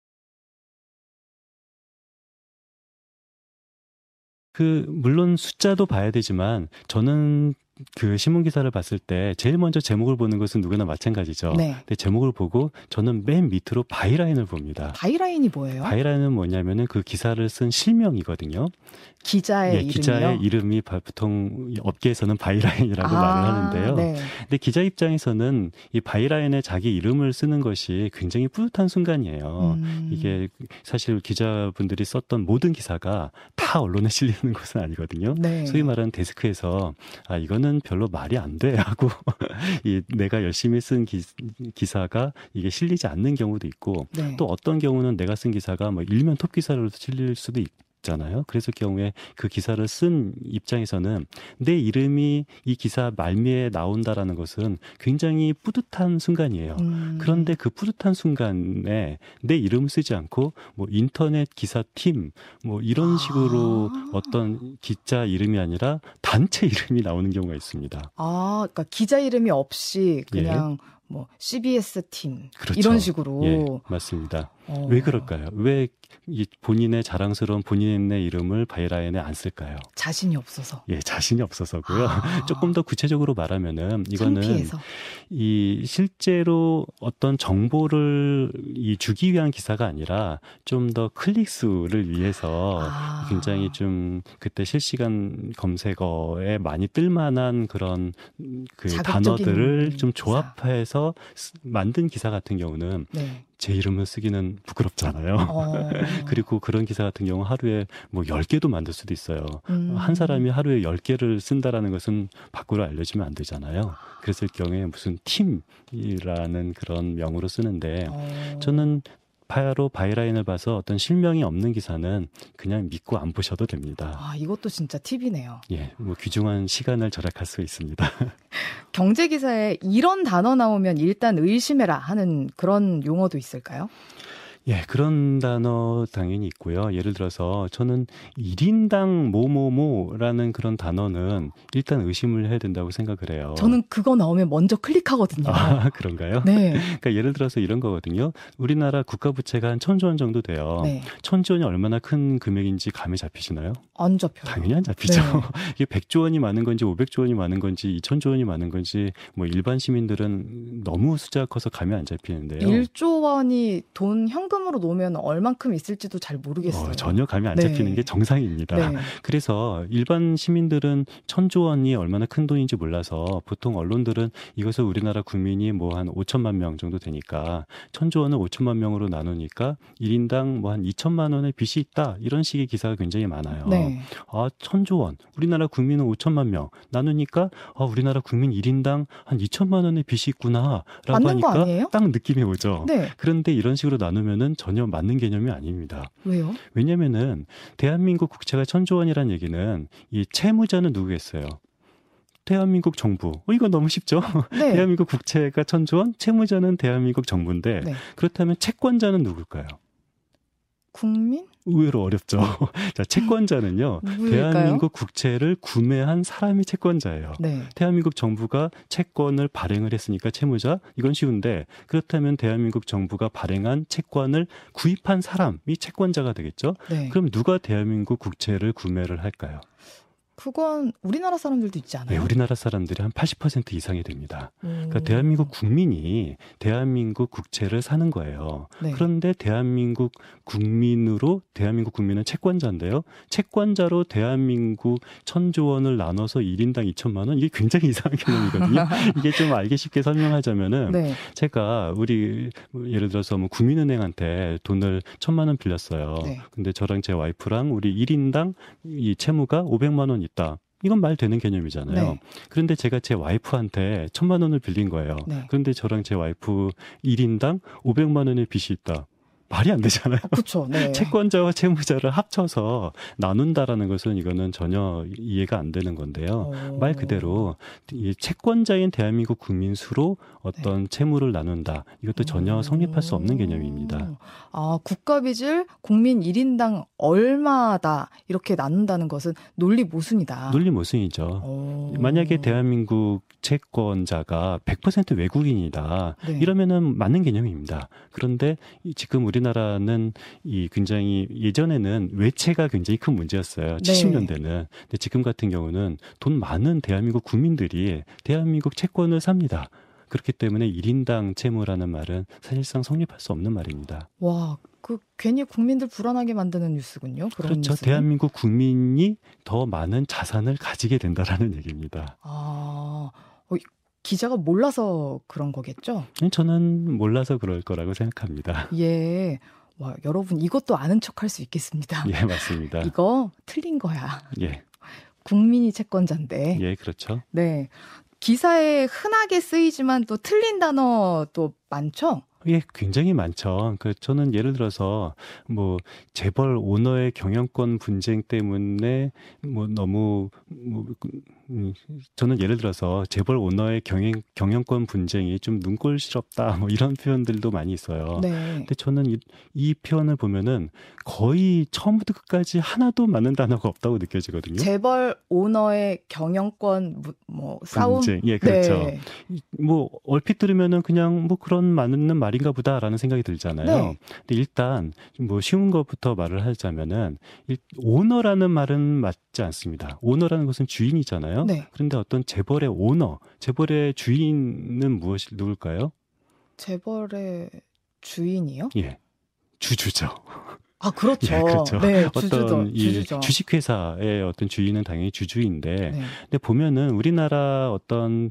[SPEAKER 2] 그 물론 숫자도 봐야 되지만 저는 그 신문 기사를 봤을 때 제일 먼저 제목을 보는 것은 누구나 마찬가지죠. 네. 근데 제목을 보고 저는 맨 밑으로 byline을 봅니다.
[SPEAKER 1] byline이 뭐예요?
[SPEAKER 2] byline은 뭐냐면은 그 기사를 쓴 실명이거든요.
[SPEAKER 1] 기자의 예, 이름이요?
[SPEAKER 2] 기자의 이름이 보통 업계에서는 byline이라고 아, 말을 하는데요. 네. 근데 기자 입장에서는 이 byline에 자기 이름을 쓰는 것이 굉장히 뿌듯한 순간이에요. 음. 이게 사실 기자분들이 썼던 모든 기사가 다 언론에 실리는 것은 아니거든요. 네. 소위 말하는 데스크에서 아 이거는 별로 말이 안 돼 하고 이 내가 열심히 쓴 기, 기사가 이게 실리지 않는 경우도 있고 네. 또 어떤 경우는 내가 쓴 기사가 뭐 일면 톱 기사로 실릴 수도 있고 잖아요. 그래서 경우에 그 기사를 쓴 입장에서는 내 이름이 이 기사 말미에 나온다라는 것은 굉장히 뿌듯한 순간이에요. 음. 그런데 그 뿌듯한 순간에 내 이름을 쓰지 않고 뭐 인터넷 기사 팀 뭐 이런 식으로 아. 어떤 기자 이름이 아니라 단체 이름이 나오는 경우가 있습니다.
[SPEAKER 1] 아, 그러니까 기자 이름이 없이 그냥 예. 뭐 CBS 팀 그렇죠. 이런 식으로 예,
[SPEAKER 2] 맞습니다. 어. 왜 그럴까요? 왜 본인의 자랑스러운 본인의 이름을 byline에 안 쓸까요?
[SPEAKER 1] 자신이 없어서.
[SPEAKER 2] 예, 자신이 없어서고요. 아. 조금 더 구체적으로 말하면은 이거는 창피해서. 이 실제로 어떤 정보를 이 주기 위한 기사가 아니라 좀 더 클릭 수를 위해서 아. 굉장히 좀 그때 실시간 검색어에 많이 뜰만한 그런 그 단어들을 좀 조합해서 만든 기사 같은 경우는 네. 제 이름을 쓰기는 부끄럽잖아요. 어. 그리고 그런 기사 같은 경우 하루에 뭐 10개도 만들 수도 있어요. 음. 한 사람이 하루에 10개를 쓴다라는 것은 밖으로 알려지면 안 되잖아요. 그랬을 경우에 무슨 팀이라는 그런 명으로 쓰는데 어. 저는 바로 byline을 봐서 어떤 실명이 없는 기사는 그냥 믿고 안 보셔도 됩니다.
[SPEAKER 1] 아, 이것도 진짜 팁이네요.
[SPEAKER 2] 예, 뭐 귀중한 시간을 절약할 수 있습니다.
[SPEAKER 1] 경제 기사에 이런 단어 나오면 일단 의심해라 하는 그런 용어도 있을까요?
[SPEAKER 2] 예, 그런 단어 당연히 있고요. 예를 들어서 저는 1인당 뭐뭐뭐라는 그런 단어는 일단 의심을 해야 된다고 생각을 해요.
[SPEAKER 1] 저는 그거 나오면 먼저 클릭하거든요.
[SPEAKER 2] 아, 그런가요? 네. 그러니까 예를 들어서 이런 거거든요. 우리나라 국가 부채가 한 천조 원 정도 돼요. 네. 천조 원이 얼마나 큰 금액인지 감이 잡히시나요?
[SPEAKER 1] 안 잡혀요.
[SPEAKER 2] 당연히 안 잡히죠. 네. 이게 100조 원이 많은 건지 500조 원이 많은 건지 2천조 원이 많은 건지 뭐 일반 시민들은 너무 숫자가 커서 감이 안 잡히는데요.
[SPEAKER 1] 1조 원이 돈 현금 현금으로 놓으면 얼만큼 있을지도 잘 모르겠어요. 어,
[SPEAKER 2] 전혀 감이 안 잡히는 네. 게 정상입니다. 네. 그래서 일반 시민들은 천조 원이 얼마나 큰 돈인지 몰라서 보통 언론들은 이것을 우리나라 국민이 뭐 한 5천만 명 정도 되니까 천조 원을 5천만 명으로 나누니까 1인당 뭐 한 2천만 원의 빚이 있다 이런 식의 기사가 굉장히 많아요. 네. 아 천조 원 우리나라 국민은 5천만 명 나누니까 아 우리나라 국민 1인당 한 2천만 원의 빚이 있구나라고 하니까 딱 느낌이 오죠. 네. 그런데 이런 식으로 나누면 개념은 전혀 맞는 개념이 아닙니다.
[SPEAKER 1] 왜요?
[SPEAKER 2] 왜냐면은 대한민국 국채가 천조 원이라는 얘기는 이 채무자는 누구겠어요? 대한민국 정부. 어, 이거 너무 쉽죠? 네. 대한민국 국채가 천조 원, 채무자는 대한민국 정부인데 네. 그렇다면 채권자는 누굴까요?
[SPEAKER 1] 국민?
[SPEAKER 2] 의외로 어렵죠. 자, 채권자는요. 대한민국 국채를 구매한 사람이 채권자예요. 네. 대한민국 정부가 채권을 발행을 했으니까 채무자 이건 쉬운데 그렇다면 대한민국 정부가 발행한 채권을 구입한 사람이 채권자가 되겠죠. 네. 그럼 누가 대한민국 국채를 구매를 할까요?
[SPEAKER 1] 그건 우리나라 사람들도 있지 않아요?
[SPEAKER 2] 네, 우리나라 사람들이 한 80% 이상이 됩니다. 음. 그러니까 대한민국 국민이 대한민국 국채를 사는 거예요. 네. 그런데 대한민국 국민으로 대한민국 국민은 채권자인데요. 채권자로 대한민국 천조 원을 나눠서 1인당 2천만 원 이게 굉장히 이상한 개념이거든요. 이게 좀 알기 쉽게 설명하자면은 네. 제가 우리 예를 들어서 뭐 국민은행한테 돈을 천만 원 빌렸어요. 네. 근데 저랑 제 와이프랑 우리 1인당 이 채무가 500만 원 있다. 이건 말 되는 개념이잖아요. 네. 그런데 제가 제 와이프한테 천만 원을 빌린 거예요. 네. 그런데 저랑 제 와이프 1인당 500만 원의 빚이 있다. 말이 안 되잖아요.
[SPEAKER 1] 그렇죠. 네.
[SPEAKER 2] 채권자와 채무자를 합쳐서 나눈다라는 것은 이거는 전혀 이해가 안 되는 건데요. 오. 말 그대로 이 채권자인 대한민국 국민 수로 어떤 네. 채무를 나눈다. 이것도 전혀 성립할 수 없는 개념입니다.
[SPEAKER 1] 아, 국가 빚을 국민 1인당 얼마다 이렇게 나눈다는 것은 논리 모순이다.
[SPEAKER 2] 논리 모순이죠. 오. 만약에 대한민국 채권자가 100% 외국인이다. 네. 이러면은 맞는 개념입니다. 그런데 지금 우리 우리나라는 이 굉장히 예전에는 외채가 굉장히 큰 문제였어요. 70년대는. 근데 지금 같은 경우는 돈 많은 대한민국 국민들이 대한민국 채권을 삽니다. 그렇기 때문에 1인당 채무라는 말은 사실상 성립할 수 없는 말입니다.
[SPEAKER 1] 와, 그 괜히 국민들 불안하게 만드는 뉴스군요.
[SPEAKER 2] 그렇죠.
[SPEAKER 1] 뉴스는?
[SPEAKER 2] 대한민국 국민이 더 많은 자산을 가지게 된다라는 얘기입니다.
[SPEAKER 1] 아, 어, 기자가 몰라서 그런 거겠죠?
[SPEAKER 2] 저는 몰라서 그럴 거라고 생각합니다.
[SPEAKER 1] 예. 와, 여러분 이것도 아는 척 할 수 있겠습니다.
[SPEAKER 2] 예, 맞습니다.
[SPEAKER 1] 이거 틀린 거야.
[SPEAKER 2] 예.
[SPEAKER 1] 국민이 채권자인데.
[SPEAKER 2] 예, 그렇죠.
[SPEAKER 1] 네. 기사에 흔하게 쓰이지만 또 틀린 단어 또 많죠?
[SPEAKER 2] 예, 굉장히 많죠. 그 저는 예를 들어서 뭐 재벌 오너의 경영권 분쟁 때문에 뭐 너무 저는 예를 들어서 재벌 오너의 경영 경영권 분쟁이 좀 눈꼴시럽다 뭐 이런 표현들도 많이 있어요. 네. 근데 저는 이, 이 표현을 보면은 거의 처음부터 끝까지 하나도 맞는 단어가 없다고 느껴지거든요.
[SPEAKER 1] 재벌 오너의 경영권 뭐 싸움 분쟁.
[SPEAKER 2] 예, 그렇죠. 네. 뭐 얼핏 들으면은 그냥 뭐 그런 맞는 말인가 보다라는 생각이 들잖아요. 네. 근데 일단 뭐 쉬운 것부터 말을 하자면은 오너라는 말은 맞지 않습니다. 오너라는 것은 주인이잖아요. 네. 그런데 어떤 재벌의 오너, 재벌의 주인은 무엇이 누굴까요?
[SPEAKER 1] 재벌의 주인이요?
[SPEAKER 2] 예. 주주죠.
[SPEAKER 1] 아, 그렇죠.
[SPEAKER 2] 예, 그렇죠.
[SPEAKER 1] 네,
[SPEAKER 2] 주주죠. 어떤 이 주식회사의 어떤 주인은 당연히 주주인데, 네. 근데 보면은 우리나라 어떤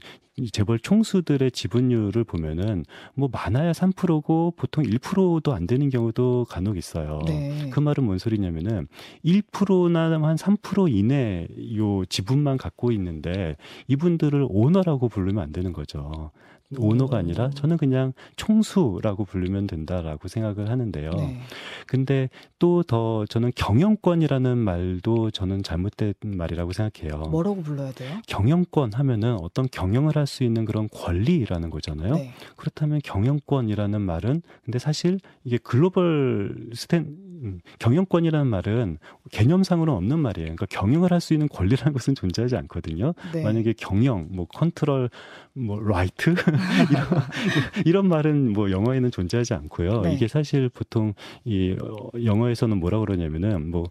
[SPEAKER 2] 재벌 총수들의 지분율을 보면은 뭐 많아야 3%고 보통 1%도 안 되는 경우도 간혹 있어요. 네. 그 말은 뭔 소리냐면은 1%나 한 3% 이내 요 지분만 갖고 있는데 이분들을 오너라고 부르면 안 되는 거죠. 오너가 아니라 저는 그냥 총수라고 부르면 된다라고 생각을 하는데요. 네. 근데 또 더 저는 경영권이라는 말도 저는 잘못된 말이라고 생각해요.
[SPEAKER 1] 뭐라고 불러야 돼요?
[SPEAKER 2] 경영권 하면은 어떤 경영을 할 수 있는 그런 권리라는 거잖아요. 네. 그렇다면 경영권이라는 말은 근데 사실 이게 글로벌 스탠 음, 경영권이라는 말은 개념상으로는 없는 말이에요. 그러니까 경영을 할 수 있는 권리라는 것은 존재하지 않거든요. 네. 만약에 경영, 뭐 컨트롤, 뭐 right 이런, 이런 말은 뭐 영어에는 존재하지 않고요. 네. 이게 사실 보통 이 어, 영어에서는 뭐라 그러냐면은 뭐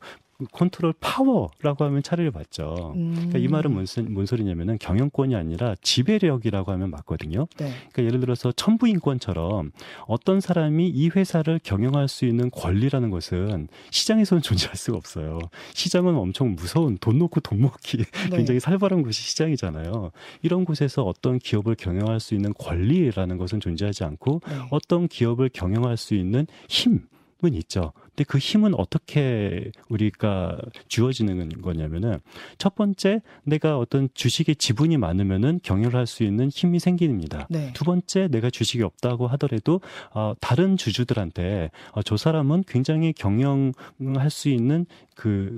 [SPEAKER 2] control power라고 하면 차례를 받죠. 음. 그러니까 이 말은 뭔, 뭔 소리냐면은 경영권이 아니라 지배력이라고 하면 맞거든요. 네. 그러니까 예를 들어서 천부인권처럼 어떤 사람이 이 회사를 경영할 수 있는 권리라는 것은 시장에서는 존재할 수가 없어요. 시장은 엄청 무서운 돈 놓고 돈 먹기 네. 굉장히 살벌한 곳이 시장이잖아요. 이런 곳에서 어떤 기업을 경영할 수 있는 권리라는 것은 존재하지 않고 네. 어떤 기업을 경영할 수 있는 힘 힘은 있죠. 근데 그 힘은 어떻게 우리가 주어지는 거냐면은 첫 번째 내가 어떤 주식의 지분이 많으면은 경영을 할 수 있는 힘이 생깁니다. 네. 두 번째 내가 주식이 없다고 하더라도 어, 다른 주주들한테 어, 저 사람은 굉장히 경영할 수 있는 그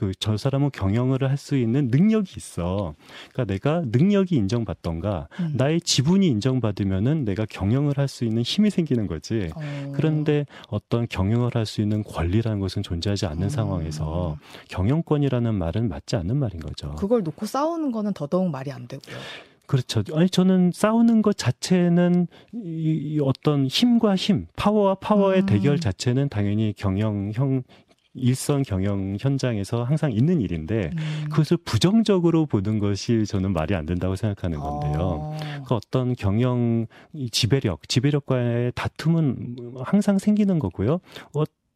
[SPEAKER 2] 그 저 사람은 경영을 할 수 있는 능력이 있어. 그러니까 내가 능력이 인정받던가 음. 나의 지분이 인정받으면은 내가 경영을 할 수 있는 힘이 생기는 거지. 어. 그런데 어떤 경영을 할 수 있는 권리라는 것은 존재하지 않는 어. 상황에서 경영권이라는 말은 맞지 않는 말인 거죠.
[SPEAKER 1] 그걸 놓고 싸우는 거는 더더욱 말이 안 되고요.
[SPEAKER 2] 그렇죠. 아니 저는 싸우는 것 자체는 이, 이 어떤 힘과 힘, 파워와 파워의 음. 대결 자체는 당연히 경영형 일선 경영 현장에서 항상 있는 일인데 음. 그것을 부정적으로 보는 것이 저는 말이 안 된다고 생각하는 건데요. 어. 그 어떤 경영 지배력, 지배력과의 다툼은 항상 생기는 거고요.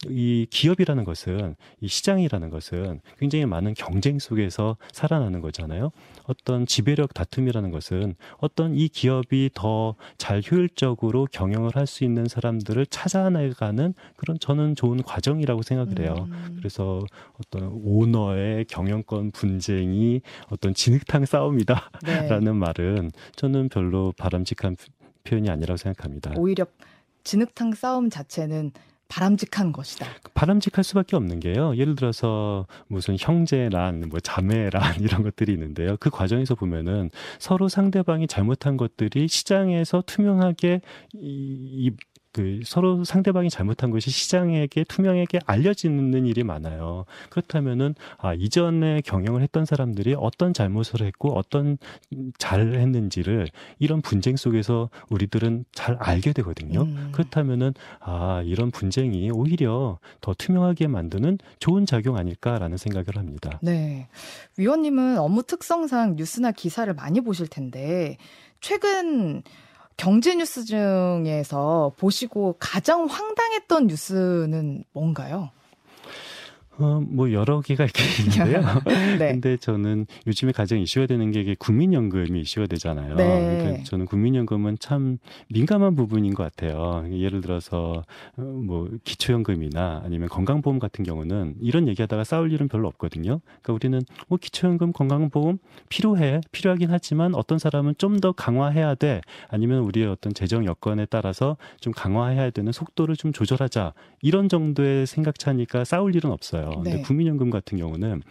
[SPEAKER 2] 어, 이 기업이라는 것은 이 시장이라는 것은 굉장히 많은 경쟁 속에서 살아나는 거잖아요. 어떤 지배력 다툼이라는 것은 어떤 이 기업이 더 잘 효율적으로 경영을 할 수 있는 사람들을 찾아내가는 그런 저는 좋은 과정이라고 생각을 해요. 음. 그래서 어떤 오너의 경영권 분쟁이 어떤 진흙탕 싸움이다라는 네. 말은 저는 별로 바람직한 표현이 아니라고 생각합니다.
[SPEAKER 1] 오히려 진흙탕 싸움 자체는 바람직한 것이다.
[SPEAKER 2] 바람직할 수밖에 없는 게요. 예를 들어서 무슨 형제란, 뭐 자매란 이런 것들이 있는데요. 그 과정에서 보면은 서로 상대방이 잘못한 것들이 시장에서 투명하게 이, 이 그 서로 상대방이 잘못한 것이 시장에게 투명하게 알려지는 일이 많아요. 그렇다면은 아 이전에 경영을 했던 사람들이 어떤 잘못을 했고 어떤 잘 했는지를 이런 분쟁 속에서 우리들은 잘 알게 되거든요. 음. 그렇다면은 아 이런 분쟁이 오히려 더 투명하게 만드는 좋은 작용 아닐까라는 생각을 합니다.
[SPEAKER 1] 네. 위원님은 업무 특성상 뉴스나 기사를 많이 보실 텐데 최근 경제 뉴스 중에서 보시고 가장 황당했던 뉴스는 뭔가요?
[SPEAKER 2] 어, 뭐 여러 개가 있겠는데요. 네. 근데 저는 요즘에 가장 이슈가 되는 게 이게 국민연금이 이슈가 되잖아요. 네. 그러니까 저는 국민연금은 참 민감한 부분인 것 같아요. 예를 들어서 어, 뭐 기초연금이나 아니면 건강보험 같은 경우는 이런 얘기하다가 싸울 일은 별로 없거든요. 그러니까 우리는 뭐 기초연금, 건강보험 필요해, 필요하긴 하지만 어떤 사람은 좀 더 강화해야 돼, 아니면 우리의 어떤 재정 여건에 따라서 좀 강화해야 되는 속도를 좀 조절하자 이런 정도의 생각 차니까 싸울 일은 없어요. 있어요. 네. 근데 국민연금 같은 경우는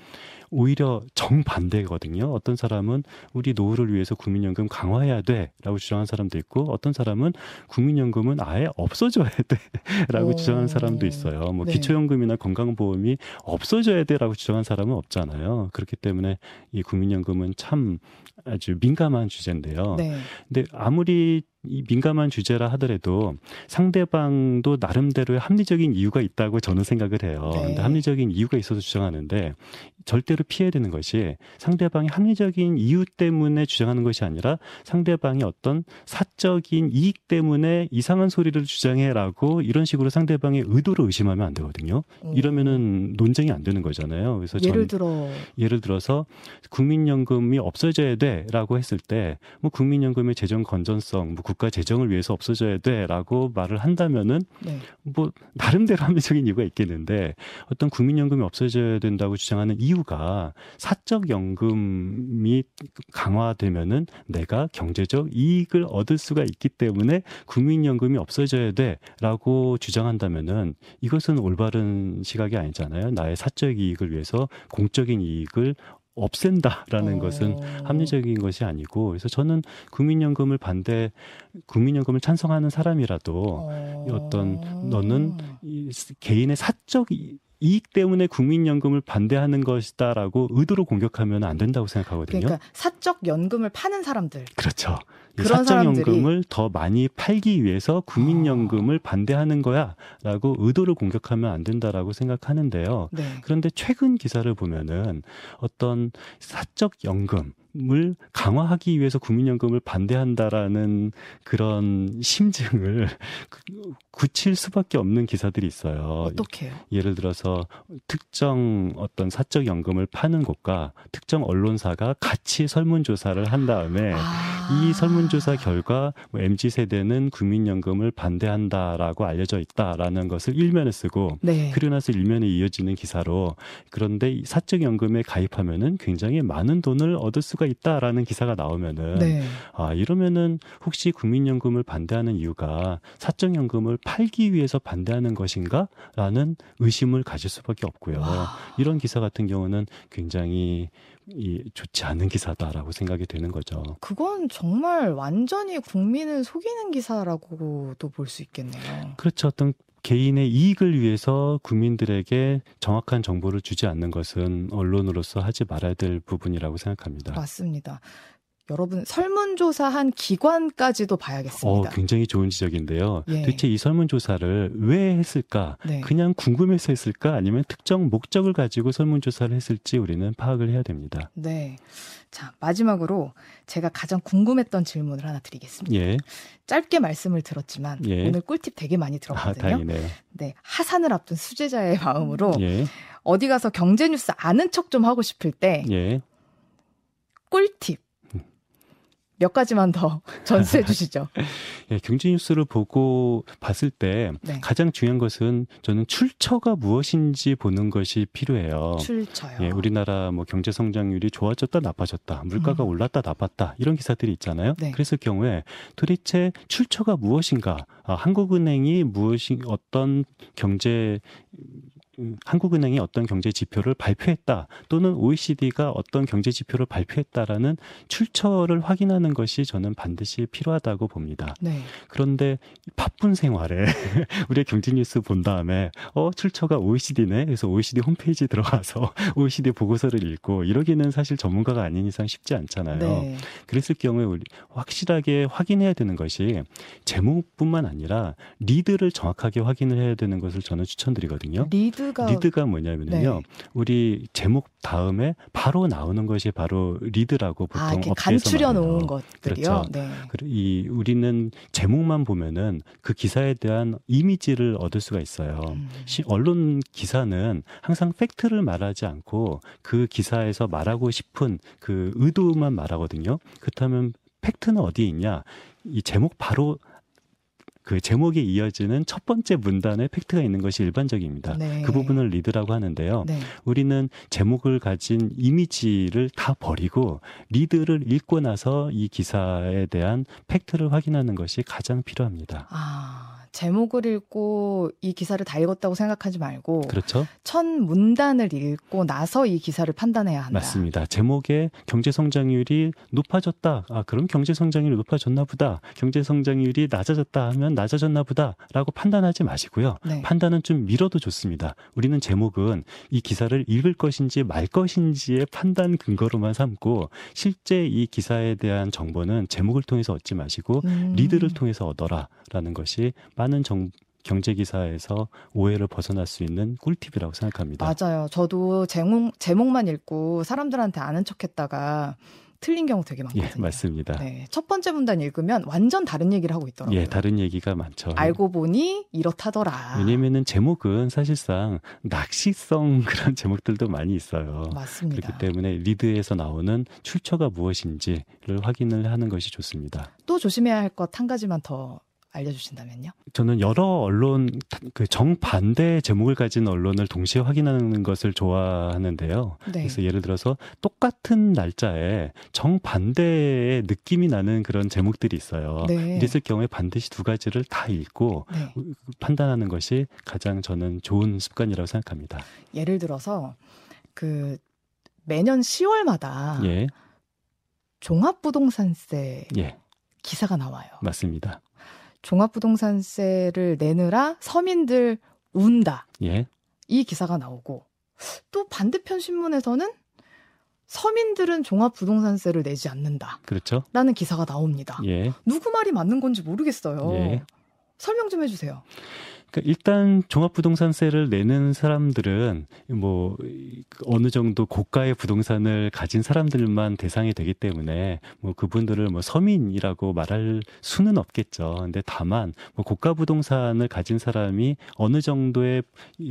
[SPEAKER 2] 오히려 정반대거든요. 어떤 사람은 우리 노후를 위해서 국민연금 강화해야 돼라고 주장하는 사람도 있고 어떤 사람은 국민연금은 아예 없어져야 돼라고 오. 주장하는 사람도 있어요. 뭐 네. 기초연금이나 건강보험이 없어져야 돼라고 주장하는 사람은 없잖아요. 그렇기 때문에 이 국민연금은 참 아주 민감한 주제인데요. 네. 근데 아무리 이 민감한 주제라 하더라도 상대방도 나름대로의 합리적인 이유가 있다고 저는 생각을 해요. 네. 근데 합리적인 이유가 있어서 주장하는데 절대로 피해야 되는 것이 상대방이 합리적인 이유 때문에 주장하는 것이 아니라 상대방이 어떤 사적인 이익 때문에 이상한 소리를 주장해라고 이런 식으로 상대방의 의도를 의심하면 안 되거든요. 음. 이러면은 논쟁이 안 되는 거잖아요. 그래서
[SPEAKER 1] 예를 들어
[SPEAKER 2] 예를 들어서 국민연금이 없어져야 돼라고 했을 때 뭐 국민연금의 재정 건전성, 뭐 국가 재정을 위해서 없어져야 돼라고 말을 한다면은 네. 뭐 나름대로 합리적인 이유가 있겠는데 어떤 국민연금이 없어져야 된다고 주장하는 이유가 사적 연금이 강화되면은 내가 경제적 이익을 얻을 수가 있기 때문에 국민연금이 없어져야 돼라고 주장한다면은 이것은 올바른 시각이 아니잖아요. 나의 사적 이익을 위해서 공적인 이익을 없앤다라는 어. 것은 합리적인 것이 아니고 그래서 저는 국민연금을 반대 국민연금을 찬성하는 사람이라도 어. 어떤 너는 이 개인의 사적 이익 때문에 국민연금을 반대하는 것이다라고 의도로 공격하면 안 된다고 생각하거든요.
[SPEAKER 1] 그러니까 사적 연금을 파는 사람들.
[SPEAKER 2] 그렇죠. 사적연금을 더 많이 팔기 위해서 국민연금을 아. 반대하는 거야라고 의도를 공격하면 안 된다라고 생각하는데요. 네. 그런데 최근 기사를 보면은 어떤 사적연금 을 강화하기 위해서 국민연금을 반대한다라는 그런 심증을 굳힐 수밖에 없는 기사들이 있어요.
[SPEAKER 1] 어떻게요?
[SPEAKER 2] 예를 들어서 특정 어떤 사적 연금을 파는 곳과 특정 언론사가 같이 설문조사를 한 다음에 아. 이 설문 조사 결과 뭐 MZ 세대는 국민연금을 반대한다라고 알려져 있다라는 것을 일면에 쓰고 네. 그리고 나서 일면에 이어지는 기사로 그런데 사적 연금에 가입하면은 굉장히 많은 돈을 얻을 수가 수가 있다라는 기사가 나오면은 네. 아 이러면은 혹시 국민연금을 반대하는 이유가 사적 연금을 팔기 위해서 반대하는 것인가라는 의심을 가질 수밖에 없고요. 와. 이런 기사 같은 경우는 굉장히 이 좋지 않은 기사다라고 생각이 되는 거죠.
[SPEAKER 1] 그건 정말 완전히 국민을 속이는 기사라고도 볼 수 있겠네요.
[SPEAKER 2] 그렇죠. 어떤 개인의 이익을 위해서 국민들에게 정확한 정보를 주지 않는 것은 언론으로서 하지 말아야 될 부분이라고 생각합니다.
[SPEAKER 1] 맞습니다. 여러분 설문조사한 기관까지도 봐야겠습니다.
[SPEAKER 2] 어, 굉장히 좋은 지적인데요. 예. 대체 이 설문조사를 왜 했을까? 네. 그냥 궁금해서 했을까? 아니면 특정 목적을 가지고 설문조사를 했을지 우리는 파악을 해야 됩니다.
[SPEAKER 1] 네. 자, 마지막으로 제가 가장 궁금했던 질문을 하나 드리겠습니다. 예. 짧게 말씀을 들었지만 예. 오늘 꿀팁 되게 많이 들었거든요. 아, 네. 하산을 앞둔 수제자의 마음으로 예. 어디 가서 경제 뉴스 아는 척 좀 하고 싶을 때 예. 꿀팁 몇 가지만 더 전수해 주시죠.
[SPEAKER 2] 예, 경제 뉴스를 보고 봤을 때 네. 가장 중요한 것은 저는 출처가 무엇인지 보는 것이 필요해요.
[SPEAKER 1] 출처요.
[SPEAKER 2] 예, 우리나라 뭐 경제 성장률이 좋아졌다 나빠졌다, 물가가 음. 올랐다 나빴다 이런 기사들이 있잖아요. 네. 그랬을 경우에 도대체 출처가 무엇인가? 아, 한국은행이 무엇이 어떤 경제 한국은행이 어떤 경제 지표를 발표했다 또는 OECD가 어떤 경제 지표를 발표했다라는 출처를 확인하는 것이 저는 반드시 필요하다고 봅니다. 네. 그런데 바쁜 생활에 우리의 경제 뉴스 본 다음에 어 출처가 OECD네 그래서 OECD 홈페이지 들어가서 OECD 보고서를 읽고 이러기는 사실 전문가가 아닌 이상 쉽지 않잖아요. 네. 그랬을 경우에 우리 확실하게 확인해야 되는 것이 제목뿐만 아니라 리드를 정확하게 확인을 해야 되는 것을 저는 추천드리거든요.
[SPEAKER 1] 리드 리드가
[SPEAKER 2] 리드가 뭐냐면요. 네. 우리 제목 다음에 바로 나오는 것이 바로 리드라고 보통 아, 업계에서
[SPEAKER 1] 간추려 놓은 것들이요.
[SPEAKER 2] 그렇죠. 네. 이 우리는 제목만 보면은 그 기사에 대한 이미지를 얻을 수가 있어요. 음. 언론 기사는 항상 팩트를 말하지 않고 그 기사에서 말하고 싶은 그 의도만 말하거든요. 그렇다면 팩트는 어디에 있냐? 이 제목 바로 그 제목에 이어지는 첫 번째 문단에 팩트가 있는 것이 일반적입니다. 네. 그 부분을 리드라고 하는데요. 네. 우리는 제목을 가진 이미지를 다 버리고 리드를 읽고 나서 이 기사에 대한 팩트를 확인하는 것이 가장 필요합니다.
[SPEAKER 1] 아. 제목을 읽고 이 기사를 다 읽었다고 생각하지 말고
[SPEAKER 2] 그렇죠.
[SPEAKER 1] 첫 문단을 읽고 나서 이 기사를 판단해야 한다.
[SPEAKER 2] 맞습니다. 제목에 경제 성장률이 높아졌다. 아, 그럼 경제 성장률이 높아졌나 보다. 경제 성장률이 낮아졌다 하면 낮아졌나 보다라고 판단하지 마시고요. 네. 판단은 좀 미뤄도 좋습니다. 우리는 제목은 이 기사를 읽을 것인지 말 것인지의 판단 근거로만 삼고 실제 이 기사에 대한 정보는 제목을 통해서 얻지 마시고 음. 리드를 통해서 얻어라 라는 것이 많은 정, 경제 기사에서 오해를 벗어날 수 있는 꿀팁이라고 생각합니다.
[SPEAKER 1] 맞아요. 저도 제목 제목만 읽고 사람들한테 아는 척했다가 틀린 경우 되게 많거든요.
[SPEAKER 2] 예, 맞습니다. 네,
[SPEAKER 1] 첫 번째 문단 읽으면 완전 다른 얘기를 하고 있더라고요.
[SPEAKER 2] 예, 다른 얘기가 많죠.
[SPEAKER 1] 알고 보니 이렇다더라.
[SPEAKER 2] 왜냐면은 제목은 사실상 낚시성 그런 제목들도 많이 있어요.
[SPEAKER 1] 맞습니다.
[SPEAKER 2] 그렇기 때문에 리드에서 나오는 출처가 무엇인지를 확인을 하는 것이 좋습니다.
[SPEAKER 1] 또 조심해야 할 것 한 가지만 더 알려주신다면요?
[SPEAKER 2] 저는 여러 언론 그 정반대 제목을 가진 언론을 동시에 확인하는 것을 좋아하는데요. 네. 그래서 예를 들어서 똑같은 날짜에 정반대의 느낌이 나는 그런 제목들이 있어요. 네. 이랬을 경우에 반드시 두 가지를 다 읽고 네. 판단하는 것이 가장 저는 좋은 습관이라고 생각합니다.
[SPEAKER 1] 예를 들어서 그 매년 10월마다 예. 종합부동산세 예. 기사가 나와요.
[SPEAKER 2] 맞습니다.
[SPEAKER 1] 종합부동산세를 내느라 서민들 운다.
[SPEAKER 2] 예.
[SPEAKER 1] 이 기사가 나오고 또 반대편 신문에서는 서민들은 종합부동산세를 내지 않는다.
[SPEAKER 2] 그렇죠.
[SPEAKER 1] 라는 기사가 나옵니다.
[SPEAKER 2] 예.
[SPEAKER 1] 누구 말이 맞는 건지 모르겠어요. 예. 설명 좀 해주세요.
[SPEAKER 2] 그러니까 일단 종합부동산세를 내는 사람들은 뭐 어느 정도 고가의 부동산을 가진 사람들만 대상이 되기 때문에 뭐 그분들을 뭐 서민이라고 말할 수는 없겠죠. 근데 다만 뭐 고가 부동산을 가진 사람이 어느 정도의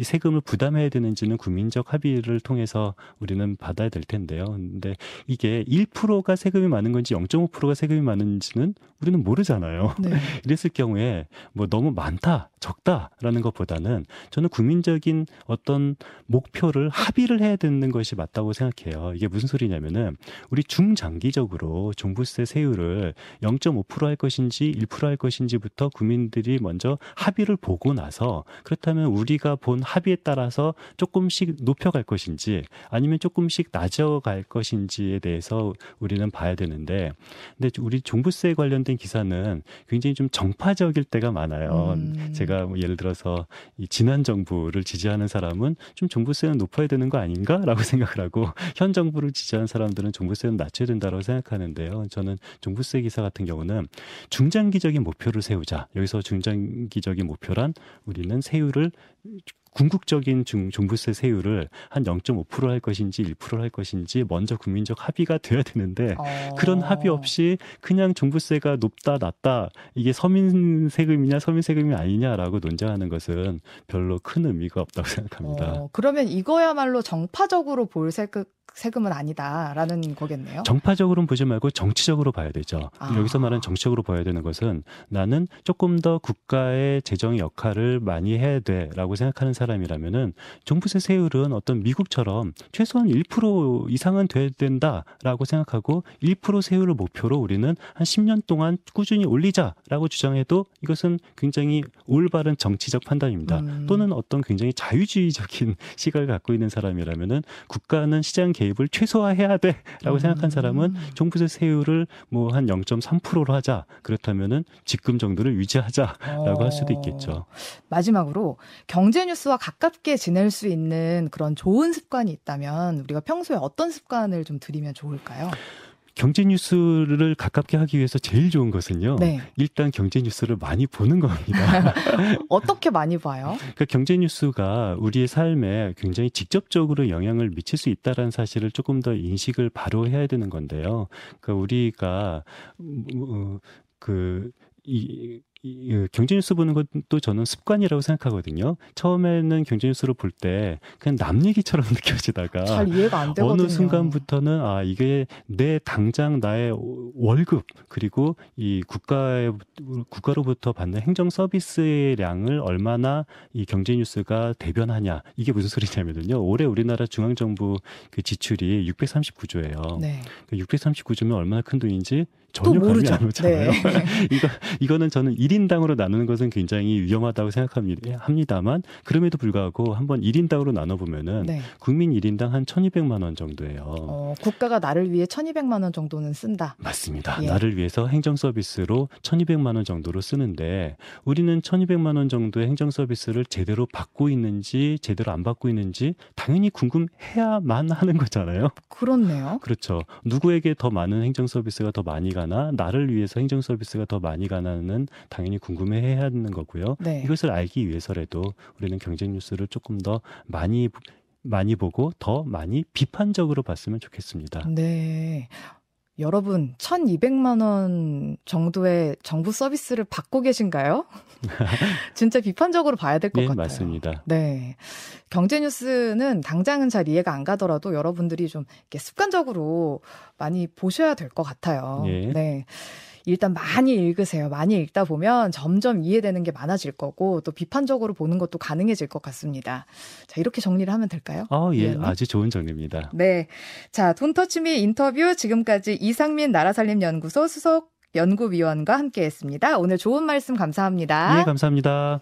[SPEAKER 2] 세금을 부담해야 되는지는 국민적 합의를 통해서 우리는 받아야 될 텐데요. 근데 이게 1%가 세금이 많은 건지 0.5%가 세금이 많은지는 우리는 모르잖아요. 네. 이랬을 경우에 뭐 너무 많다, 적다 라는 것보다는 저는 국민적인 어떤 목표를 합의를 해야 되는 것이 맞다고 생각해요. 이게 무슨 소리냐면은 우리 중장기적으로 종부세 세율을 0.5%할 것인지 1%할 것인지부터 국민들이 먼저 합의를 보고 나서 그렇다면 우리가 본 합의에 따라서 조금씩 높여갈 것인지 아니면 조금씩 낮아갈 것인지에 대해서 우리는 봐야 되는데 근데 우리 종부세 관련된 기사는 굉장히 좀 정파적일 때가 많아요. 음. 제가 뭐 예를 들어 서 이 지난 정부를 지지하는 사람은 좀 종부세는 높아야 되는 거 아닌가라고 생각을 하고 현 정부를 지지하는 사람들은 종부세는 낮춰야 된다고 생각하는데요. 저는 종부세 기사 같은 경우는 중장기적인 목표를 세우자. 여기서 중장기적인 목표란 우리는 세율을 궁극적인 중, 종부세 세율을 한 0.5%할 것인지 1%할 것인지 먼저 국민적 합의가 돼야 되는데 어... 그런 합의 없이 그냥 종부세가 높다 낮다 이게 서민 세금이냐 서민 세금이 아니냐라고 논쟁하는 것은 별로 큰 의미가 없다고 생각합니다. 어,
[SPEAKER 1] 그러면 이거야말로 정파적으로 볼 세금 세금은 아니다라는 거겠네요.
[SPEAKER 2] 정파적으로는 보지 말고 정치적으로 봐야 되죠. 아. 여기서 말하는 정치적으로 봐야 되는 것은 나는 조금 더 국가의 재정 역할을 많이 해야 돼라고 생각하는 사람 이라면은 종부세 세율은 어떤 미국처럼 최소한 1% 이상은 돼야 된다라고 생각하고 1% 세율을 목표로 우리는 한 10년 동안 꾸준히 올리자라고 주장해도 이것은 굉장히 올바른 정치적 판단입니다. 음. 또는 어떤 굉장히 자유주의적인 시각을 갖고 있는 사람이라면은 국가는 시장 개입을 최소화해야 돼라고 음. 생각한 사람은 종부세 세율을 뭐 한 0.3%로 하자. 그렇다면은 지금 정도를 유지하자라고 어. 할 수도 있겠죠. 어.
[SPEAKER 1] 마지막으로 경제 뉴스 와 가깝게 지낼 수 있는 그런 좋은 습관이 있다면 우리가 평소에 어떤 습관을 좀 들이면 좋을까요?
[SPEAKER 2] 경제 뉴스를 가깝게 하기 위해서 제일 좋은 것은요.
[SPEAKER 1] 네.
[SPEAKER 2] 일단 경제 뉴스를 많이 보는 겁니다.
[SPEAKER 1] 어떻게 많이 봐요?
[SPEAKER 2] 그러니까 경제 뉴스가 우리의 삶에 굉장히 직접적으로 영향을 미칠 수 있다라는 사실을 조금 더 인식을 바로 해야 되는 건데요. 그러니까 우리가 어, 그이 이, 그 경제 뉴스 보는 것도 저는 습관이라고 생각하거든요. 처음에는 경제 뉴스를 볼 때 그냥 남 얘기처럼 느껴지다가
[SPEAKER 1] 잘 이해가 안 되거든요.
[SPEAKER 2] 어느 순간부터는 아 이게 내 당장 나의 월급 그리고 이 국가의 국가로부터 받는 행정 서비스의 량을 얼마나 이 경제 뉴스가 대변하냐 이게 무슨 소리냐면요. 올해 우리나라 중앙 정부 그 지출이 639조예요. 네. 639조면 그 얼마나 큰 돈인지 전혀 감이 안 오잖아요. 네. 이거 이거는 저는 1인당으로 나누는 것은 굉장히 위험하다고 생각합니다만 그럼에도 불구하고 한번 1인당으로 나눠 보면은 네. 국민 1인당 한 1,200만 원 정도예요. 어,
[SPEAKER 1] 국가가 나를 위해 1,200만 원 정도는 쓴다.
[SPEAKER 2] 맞습니다. 예. 나를 위해서 행정 서비스로 1,200만 원 정도로 쓰는데 우리는 1,200만 원 정도의 행정 서비스를 제대로 받고 있는지 제대로 안 받고 있는지 당연히 궁금해야만 하는 거잖아요.
[SPEAKER 1] 그렇네요.
[SPEAKER 2] 그렇죠. 누구에게 더 많은 행정 서비스가 더 많이 가 가나 나를 위해서 행정 서비스가 더 많이 가나는 당연히 궁금해해야 하는 거고요. 네. 이것을 알기 위해서라도 우리는 경쟁 뉴스를 조금 더 많이 많이 보고 더 많이 비판적으로 봤으면 좋겠습니다.
[SPEAKER 1] 네. 여러분, 1200만 원 정도의 정부 서비스를 받고 계신가요? 진짜 비판적으로 봐야 될것 네, 같아요.
[SPEAKER 2] 맞습니다.
[SPEAKER 1] 네. 경제 뉴스는 당장은 잘 이해가 안 가더라도 여러분들이 좀 이렇게 습관적으로 많이 보셔야 될 것 같아요. 네. 네. 일단 많이 읽으세요. 많이 읽다 보면 점점 이해되는 게 많아질 거고 또 비판적으로 보는 것도 가능해질 것 같습니다. 자, 이렇게 정리를 하면 될까요?
[SPEAKER 2] 어, 예. 위원님? 아주 좋은 정리입니다.
[SPEAKER 1] 네. 자, 돈터치미 인터뷰 지금까지 이상민 나라살림연구소 수석 연구위원과 함께 했습니다. 오늘 좋은 말씀 감사합니다.
[SPEAKER 2] 네, 감사합니다.